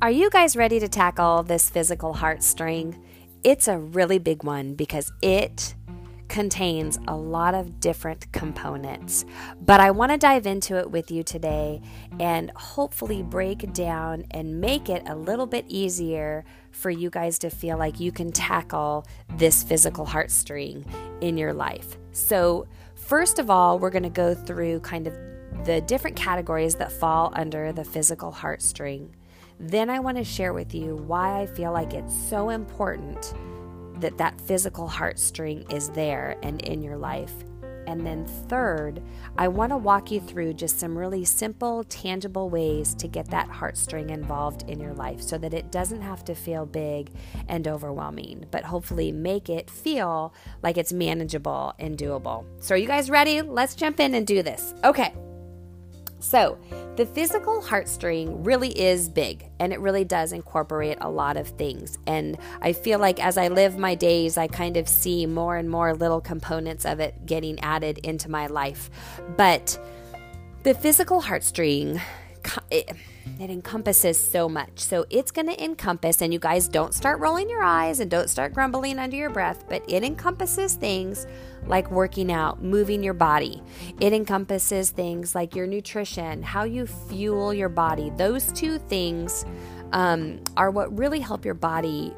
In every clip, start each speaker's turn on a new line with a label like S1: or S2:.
S1: Are you guys ready to tackle this physical heartstring? It's a really big one because it contains a lot of different components. But I want to dive into it with you today and hopefully break down and make it a little bit easier for you guys to feel like you can tackle this physical heartstring in your life. So, first of all, we're going to go through kind of the different categories that fall under the physical heartstring. Then I want to share with you why I feel like it's so important that that physical heartstring is there and in your life. And then, third, I want to walk you through just some really simple, tangible ways to get that heartstring involved in your life so that it doesn't have to feel big and overwhelming, but hopefully make it feel like it's manageable and doable. So, are you guys ready? Let's jump in and do this. Okay. So, the physical heartstring really is big and it really does incorporate a lot of things. And I feel like as I live my days, I kind of see more and more little components of it getting added into my life. But the physical heartstring, it, it encompasses so much. So it's going to encompass, and you guys don't start rolling your eyes and don't start grumbling under your breath, but it encompasses things like working out, moving your body. It encompasses things like your nutrition, how you fuel your body. Those two things um, are what really help your body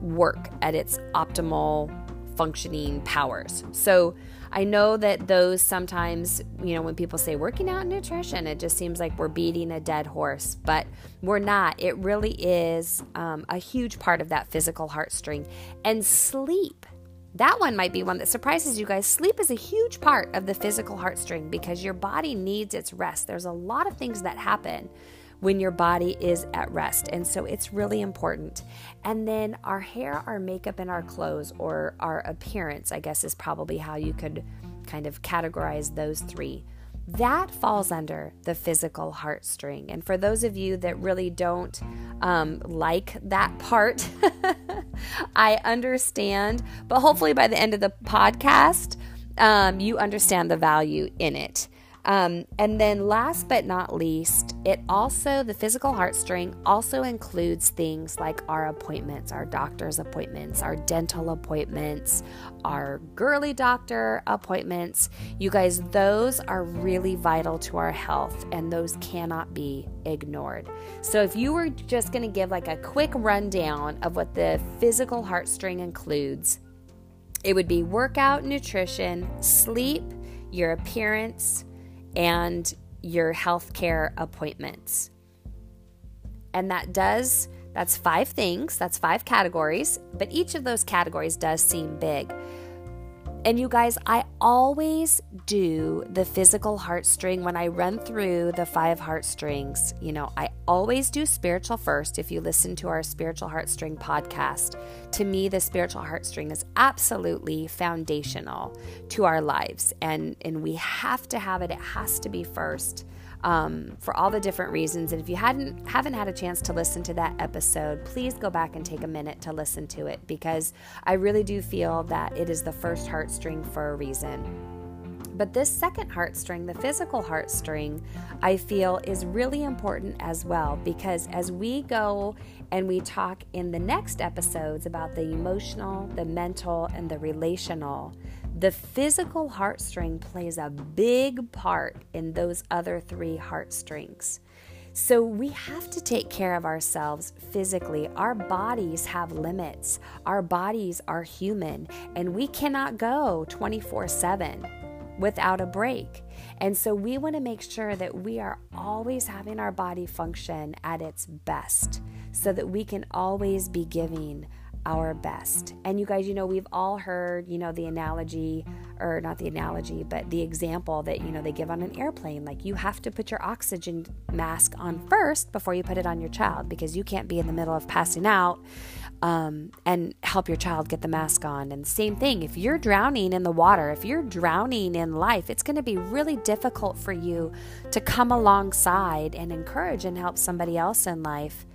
S1: work at its optimal functioning powers. So, I know that those sometimes, you know, when people say working out and nutrition, it just seems like we're beating a dead horse, but we're not. It really is um, a huge part of that physical heartstring. And sleep. That one might be one that surprises you guys. Sleep is a huge part of the physical heartstring because your body needs its rest. There's a lot of things that happen when your body is at rest. And so it's really important. And then our hair, our makeup, and our clothes, or our appearance, I guess is probably how you could kind of categorize those three. That falls under the physical heartstring. And for those of you that really don't um, like that part, I understand. But hopefully, by the end of the podcast, um, you understand the value in it. Um, and then, last but not least, it also, the physical heartstring also includes things like our appointments, our doctor's appointments, our dental appointments, our girly doctor appointments. You guys, those are really vital to our health and those cannot be ignored. So, if you were just going to give like a quick rundown of what the physical heartstring includes, it would be workout, nutrition, sleep, your appearance, and your healthcare appointments. And that does, that's five things, that's five categories, but each of those categories does seem big. And you guys, I always do the physical heartstring when I run through the five heartstrings. You know, I always do spiritual first. If you listen to our spiritual heartstring podcast, to me, the spiritual heartstring is absolutely foundational to our lives. And, and we have to have it, it has to be first um, for all the different reasons. And if you hadn't haven't had a chance to listen to that episode, please go back and take a minute to listen to it because I really do feel that it is the first heartstring for a reason. But this second heartstring, the physical heartstring, I feel is really important as well because as we go and we talk in the next episodes about the emotional, the mental, and the relational, the physical heartstring plays a big part in those other three heartstrings. So we have to take care of ourselves physically. Our bodies have limits. Our bodies are human, and we cannot go 24 7 without a break. And so we want to make sure that we are always having our body function at its best so that we can always be giving our best. And you guys, you know, we've all heard, you know, the analogy, or not the analogy, but the example that, you know, they give on an airplane. Like you have to put your oxygen mask on first before you put it on your child because you can't be in the middle of passing out um, and help your child get the mask on. And same thing, if you're drowning in the water, if you're drowning in life, it's going to be really difficult for you to come alongside and encourage and help somebody else in life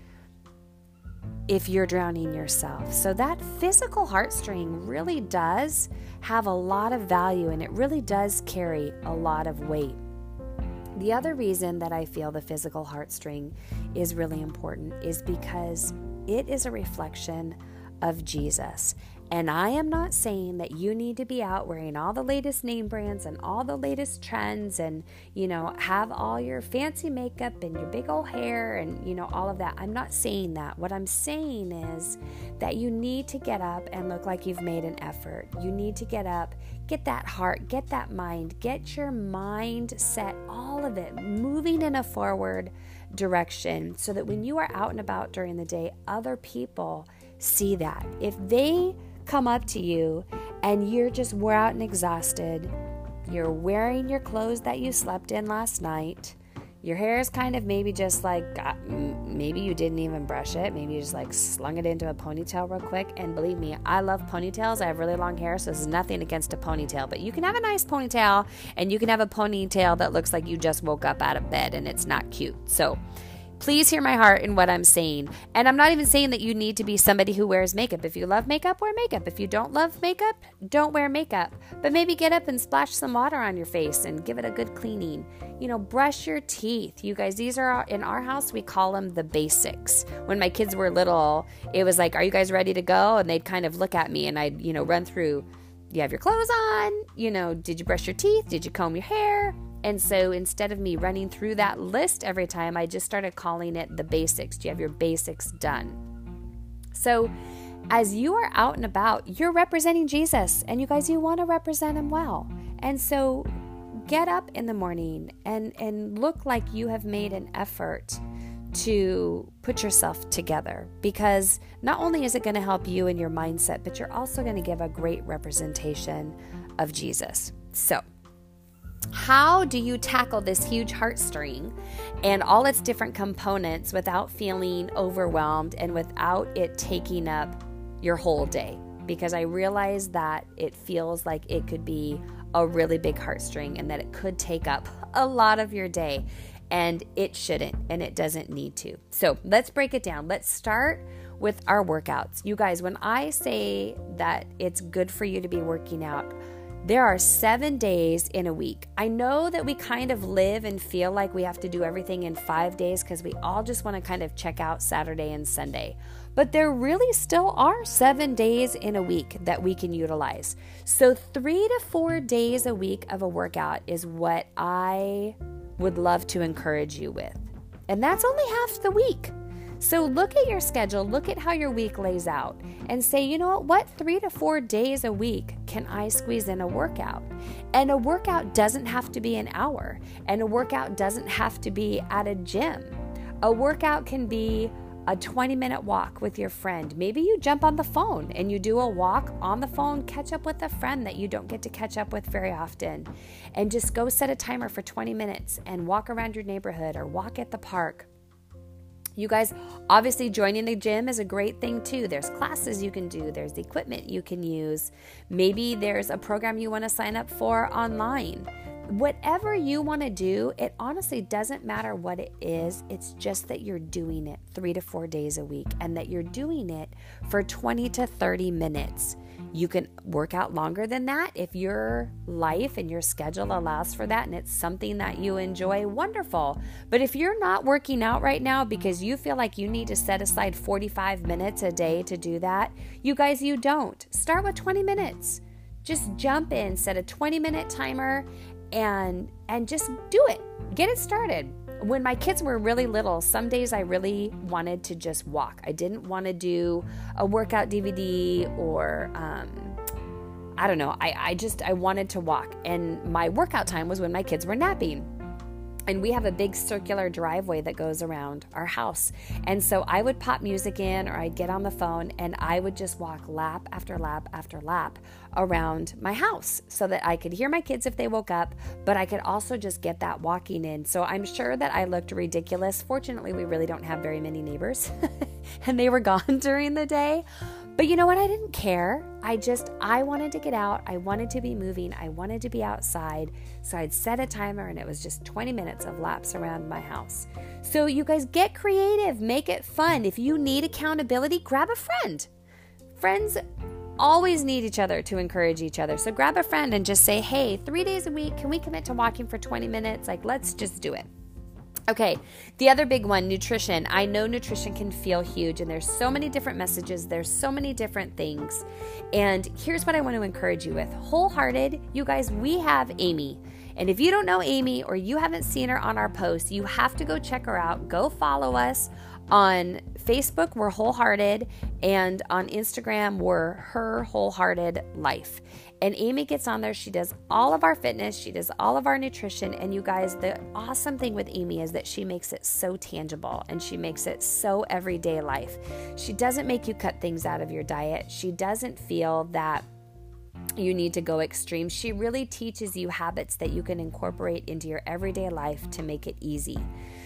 S1: if you're drowning yourself. So that physical heartstring really does have a lot of value and it really does carry a lot of weight. The other reason that I feel the physical heartstring is really important is because it is a reflection of Jesus. And I am not saying that you need to be out wearing all the latest name brands and all the latest trends and, you know, have all your fancy makeup and your big old hair and, you know, all of that. I'm not saying that. What I'm saying is that you need to get up and look like you've made an effort. You need to get up, get that heart, get that mind, get your mind set, all of it moving in a forward direction so that when you are out and about during the day, other people see that. If they come up to you and you're just wore out and exhausted, you're wearing your clothes that you slept in last night, your hair is kind of maybe just like uh, maybe you didn't even brush it. Maybe you just like slung it into a ponytail real quick. And believe me i love ponytails. I have really long hair so this is nothing against a ponytail. But you can have a nice ponytail and you can have a ponytail that looks like you just woke up out of bed and it's not cute. So Please hear my heart in what I'm saying. And I'm not even saying that you need to be somebody who wears makeup. If you love makeup, wear makeup. If you don't love makeup, don't wear makeup. But maybe get up and splash some water on your face and give it a good cleaning. You know, brush your teeth. You guys, these are in our house, we call them the basics. When my kids were little, it was like, Are you guys ready to go? And they'd kind of look at me and I'd, you know, run through you have your clothes on? You know, did you brush your teeth? Did you comb your hair? And so instead of me running through that list every time, I just started calling it the basics. Do you have your basics done? So as you are out and about, you're representing Jesus, and you guys, you want to represent him well. And so get up in the morning and, and look like you have made an effort to put yourself together because not only is it going to help you in your mindset, but you're also going to give a great representation of Jesus. So, how do you tackle this huge heartstring and all its different components without feeling overwhelmed and without it taking up your whole day? Because I realize that it feels like it could be a really big heartstring and that it could take up a lot of your day. And it shouldn't, and it doesn't need to. So let's break it down. Let's start with our workouts. You guys, when I say that it's good for you to be working out, there are seven days in a week. I know that we kind of live and feel like we have to do everything in five days because we all just want to kind of check out Saturday and Sunday. But there really still are seven days in a week that we can utilize. So, three to four days a week of a workout is what I would love to encourage you with. And that's only half the week. So look at your schedule, look at how your week lays out, and say, you know what, what three to four days a week can I squeeze in a workout? And a workout doesn't have to be an hour, and a workout doesn't have to be at a gym. A workout can be a 20 minute walk with your friend. Maybe you jump on the phone and you do a walk on the phone, catch up with a friend that you don't get to catch up with very often, and just go set a timer for 20 minutes and walk around your neighborhood or walk at the park you guys, obviously, joining the gym is a great thing too. There's classes you can do, there's equipment you can use. Maybe there's a program you want to sign up for online. Whatever you want to do, it honestly doesn't matter what it is. It's just that you're doing it three to four days a week and that you're doing it for 20 to 30 minutes. You can work out longer than that if your life and your schedule allows for that and it's something that you enjoy, wonderful. But if you're not working out right now because you feel like you need to set aside 45 minutes a day to do that, you guys, you don't. Start with 20 minutes. Just jump in, set a 20 minute timer and and just do it. Get it started when my kids were really little, some days I really wanted to just walk. I didn't want to do a workout DVD or, um, I don't know. I, I just, I wanted to walk. And my workout time was when my kids were napping and we have a big circular driveway that goes around our house. And so I would pop music in or I'd get on the phone and I would just walk lap after lap after lap around my house so that I could hear my kids if they woke up, but I could also just get that walking in. So I'm sure that I looked ridiculous. Fortunately, we really don't have very many neighbors and they were gone during the day. But you know what? I didn't care. I just, I wanted to get out. I wanted to be moving. I wanted to be outside. So I'd set a timer and it was just 20 minutes of laps around my house. So you guys get creative, make it fun. If you need accountability, grab a friend. Friends always need each other to encourage each other. So grab a friend and just say, hey, three days a week, can we commit to walking for 20 minutes? Like, let's just do it. Okay, the other big one, nutrition. I know nutrition can feel huge, and there's so many different messages, there's so many different things. And here's what I want to encourage you with Wholehearted, you guys, we have Amy. And if you don't know Amy or you haven't seen her on our posts, you have to go check her out. Go follow us on Facebook, we're Wholehearted, and on Instagram, we're Her Wholehearted Life. And Amy gets on there. She does all of our fitness, she does all of our nutrition. And you guys, the awesome thing with Amy is that she makes it so tangible and she makes it so everyday life. She doesn't make you cut things out of your diet. She doesn't feel that you need to go extreme. She really teaches you habits that you can incorporate into your everyday life to make it easy.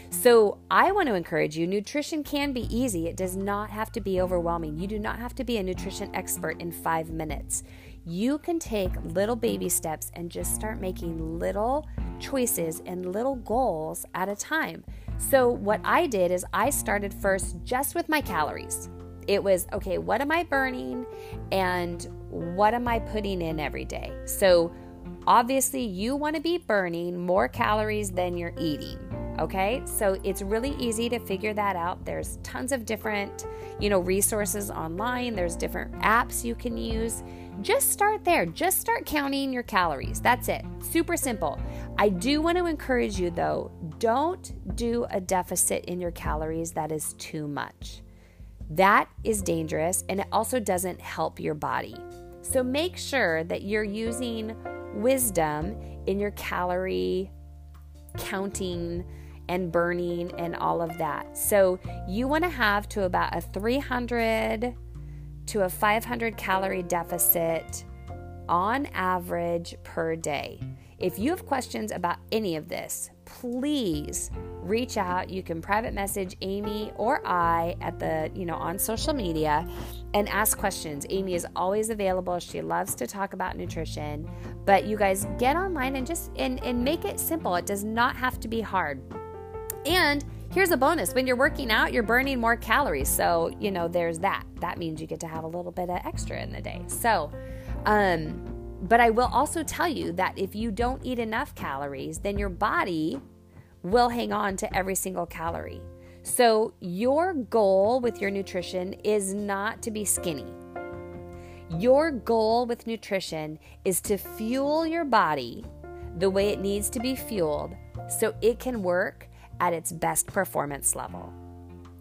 S1: So, I want to encourage you nutrition can be easy. It does not have to be overwhelming. You do not have to be a nutrition expert in five minutes you can take little baby steps and just start making little choices and little goals at a time. So, what I did is I started first just with my calories. It was okay, what am I burning and what am I putting in every day? So, obviously, you want to be burning more calories than you're eating. Okay, so it's really easy to figure that out. There's tons of different, you know, resources online. There's different apps you can use. Just start there. Just start counting your calories. That's it. Super simple. I do want to encourage you though, don't do a deficit in your calories that is too much. That is dangerous and it also doesn't help your body. So make sure that you're using wisdom in your calorie counting and burning and all of that. So you want to have to about a 300 to a 500 calorie deficit on average per day. If you have questions about any of this, please reach out. You can private message Amy or I at the, you know, on social media and ask questions. Amy is always available. She loves to talk about nutrition. But you guys get online and just and, and make it simple. It does not have to be hard. And Here's a bonus when you're working out, you're burning more calories. So, you know, there's that. That means you get to have a little bit of extra in the day. So, um, but I will also tell you that if you don't eat enough calories, then your body will hang on to every single calorie. So, your goal with your nutrition is not to be skinny. Your goal with nutrition is to fuel your body the way it needs to be fueled so it can work at its best performance level.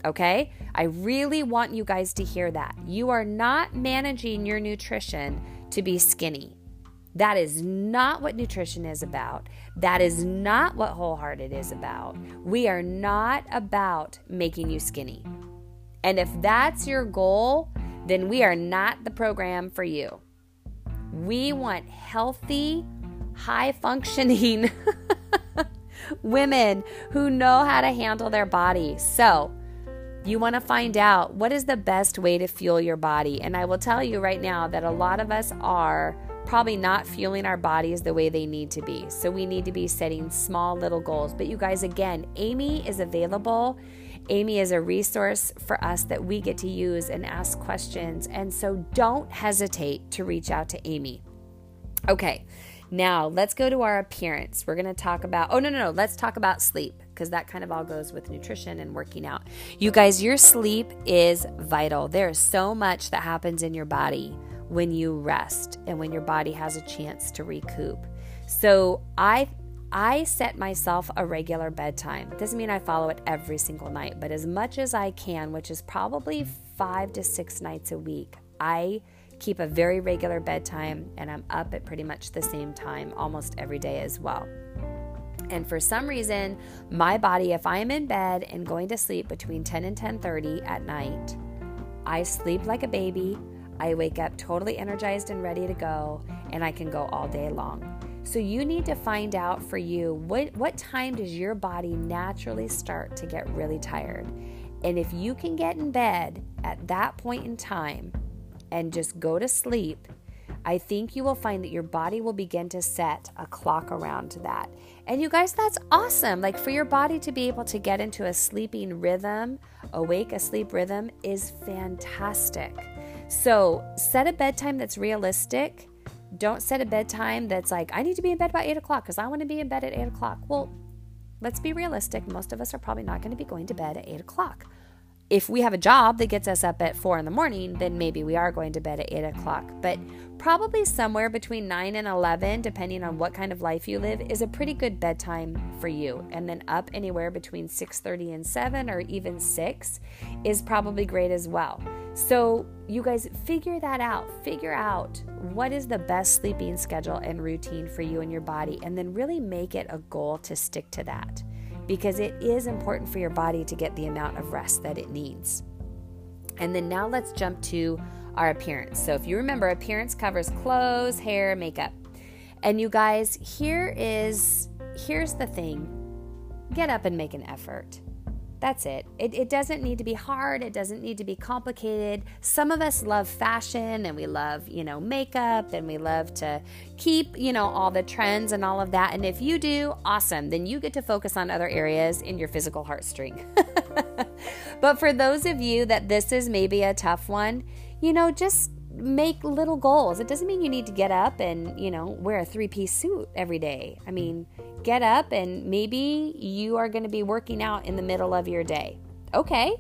S1: Okay? I really want you guys to hear that. You are not managing your nutrition to be skinny. That is not what nutrition is about. That is not what wholehearted is about. We are not about making you skinny. And if that's your goal, then we are not the program for you. We want healthy, high functioning women who know how to handle their body. So, you want to find out what is the best way to fuel your body. And I will tell you right now that a lot of us are probably not fueling our bodies the way they need to be. So we need to be setting small little goals. But you guys, again, Amy is available. Amy is a resource for us that we get to use and ask questions. And so don't hesitate to reach out to Amy. Okay, now, let's go to our appearance. We're going to talk about, oh, no, no, no, let's talk about sleep because that kind of all goes with nutrition and working out. You guys, your sleep is vital. There is so much that happens in your body when you rest and when your body has a chance to recoup. So, I I set myself a regular bedtime. Doesn't mean I follow it every single night, but as much as I can, which is probably 5 to 6 nights a week, I keep a very regular bedtime, and I'm up at pretty much the same time almost every day as well. And for some reason, my body, if I am in bed and going to sleep between 10 and 10:30 at night, I sleep like a baby. I wake up totally energized and ready to go, and I can go all day long. So you need to find out for you what what time does your body naturally start to get really tired? And if you can get in bed at that point in time, and just go to sleep, I think you will find that your body will begin to set a clock around that. And you guys, that's awesome. Like for your body to be able to get into a sleeping rhythm, awake asleep rhythm is fantastic. So set a bedtime that's realistic. Don't set a bedtime that's like, I need to be in bed by eight o'clock because I want to be in bed at eight o'clock. Well, let's be realistic. Most of us are probably not going to be going to bed at eight o'clock if we have a job that gets us up at four in the morning, then maybe we are going to bed at eight o'clock. But probably somewhere between nine and 11, depending on what kind of life you live, is a pretty good bedtime for you. And then up anywhere between 6:30 and 7 or even 6 is probably great as well. So, you guys figure that out. Figure out what is the best sleeping schedule and routine for you and your body and then really make it a goal to stick to that because it is important for your body to get the amount of rest that it needs. And then now let's jump to our appearance. So if you remember, appearance covers clothes, hair, makeup. And you guys, here is here's the thing. Get up and make an effort. That's it. it. It doesn't need to be hard. It doesn't need to be complicated. Some of us love fashion and we love, you know, makeup and we love to keep, you know, all the trends and all of that. And if you do, awesome. Then you get to focus on other areas in your physical heartstring. but for those of you that this is maybe a tough one, you know, just make little goals. It doesn't mean you need to get up and, you know, wear a three piece suit every day. I mean, get up and maybe you are going to be working out in the middle of your day. Okay.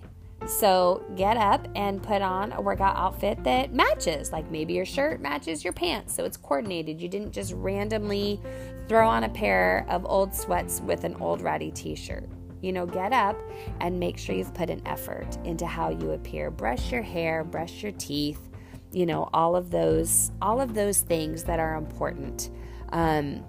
S1: So get up and put on a workout outfit that matches. Like maybe your shirt matches your pants. So it's coordinated. You didn't just randomly throw on a pair of old sweats with an old ratty t shirt. You know, get up and make sure you've put an effort into how you appear. Brush your hair, brush your teeth, you know, all of those, all of those things that are important. Um,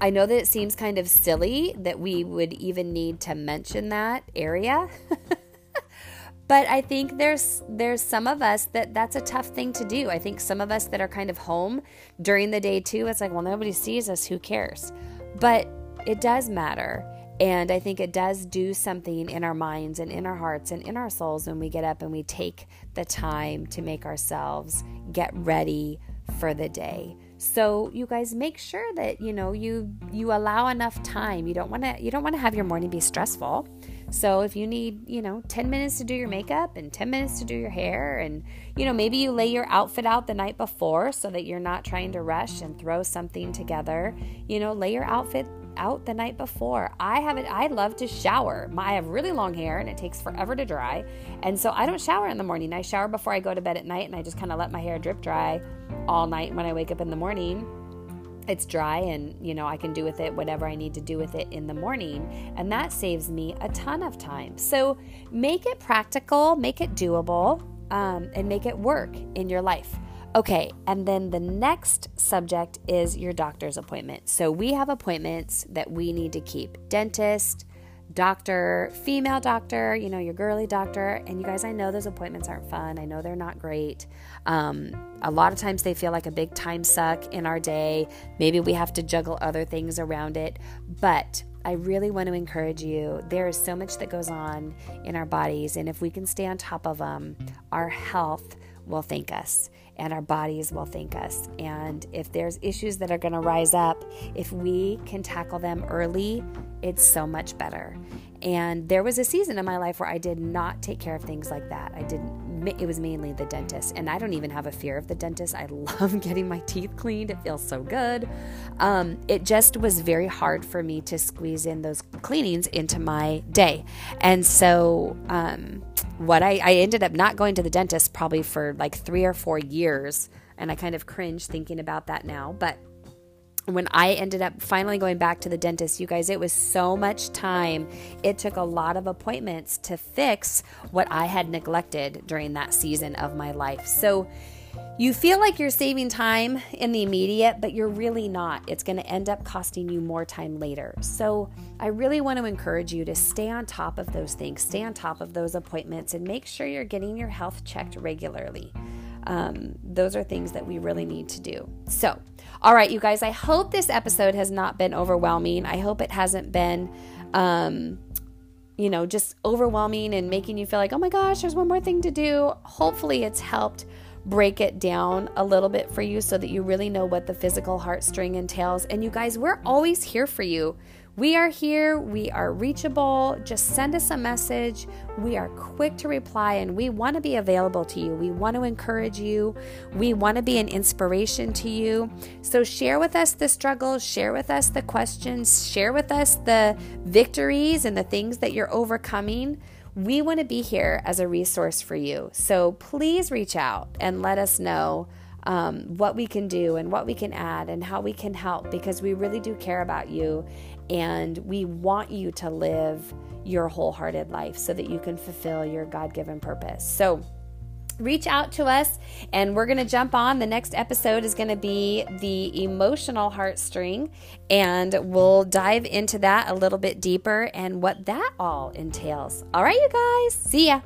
S1: I know that it seems kind of silly that we would even need to mention that area. but I think there's there's some of us that that's a tough thing to do. I think some of us that are kind of home during the day too. It's like, well, nobody sees us, who cares? But it does matter. And I think it does do something in our minds and in our hearts and in our souls when we get up and we take the time to make ourselves get ready for the day. So you guys make sure that you know you you allow enough time. You don't want to you don't want to have your morning be stressful. So if you need, you know, 10 minutes to do your makeup and 10 minutes to do your hair and you know, maybe you lay your outfit out the night before so that you're not trying to rush and throw something together. You know, lay your outfit out the night before. I have it I love to shower. I have really long hair and it takes forever to dry. And so I don't shower in the morning. I shower before I go to bed at night and I just kind of let my hair drip dry all night when I wake up in the morning it's dry and you know i can do with it whatever i need to do with it in the morning and that saves me a ton of time so make it practical make it doable um, and make it work in your life Okay, and then the next subject is your doctor's appointment. So we have appointments that we need to keep dentist, doctor, female doctor, you know, your girly doctor. And you guys, I know those appointments aren't fun. I know they're not great. Um, a lot of times they feel like a big time suck in our day. Maybe we have to juggle other things around it. But I really want to encourage you. There is so much that goes on in our bodies. And if we can stay on top of them, our health will thank us and our bodies will thank us. And if there's issues that are going to rise up, if we can tackle them early, it's so much better. And there was a season in my life where I did not take care of things like that. I didn't, it was mainly the dentist. And I don't even have a fear of the dentist. I love getting my teeth cleaned, it feels so good. Um, it just was very hard for me to squeeze in those cleanings into my day. And so, um, what I, I ended up not going to the dentist probably for like three or four years. And I kind of cringe thinking about that now. But when I ended up finally going back to the dentist, you guys, it was so much time. It took a lot of appointments to fix what I had neglected during that season of my life. So, you feel like you're saving time in the immediate, but you're really not. It's going to end up costing you more time later. So, I really want to encourage you to stay on top of those things, stay on top of those appointments, and make sure you're getting your health checked regularly. Um, those are things that we really need to do. So, all right, you guys, I hope this episode has not been overwhelming. I hope it hasn't been. Um, you know, just overwhelming and making you feel like, oh my gosh, there's one more thing to do. Hopefully, it's helped break it down a little bit for you so that you really know what the physical heartstring entails. And you guys, we're always here for you. We are here, we are reachable. Just send us a message. We are quick to reply and we want to be available to you. We want to encourage you. We want to be an inspiration to you. So share with us the struggles, share with us the questions, share with us the victories and the things that you're overcoming. We want to be here as a resource for you. So please reach out and let us know um, what we can do and what we can add and how we can help because we really do care about you and we want you to live your wholehearted life so that you can fulfill your God given purpose. So, reach out to us and we're going to jump on. The next episode is going to be the emotional heartstring, and we'll dive into that a little bit deeper and what that all entails. All right, you guys, see ya.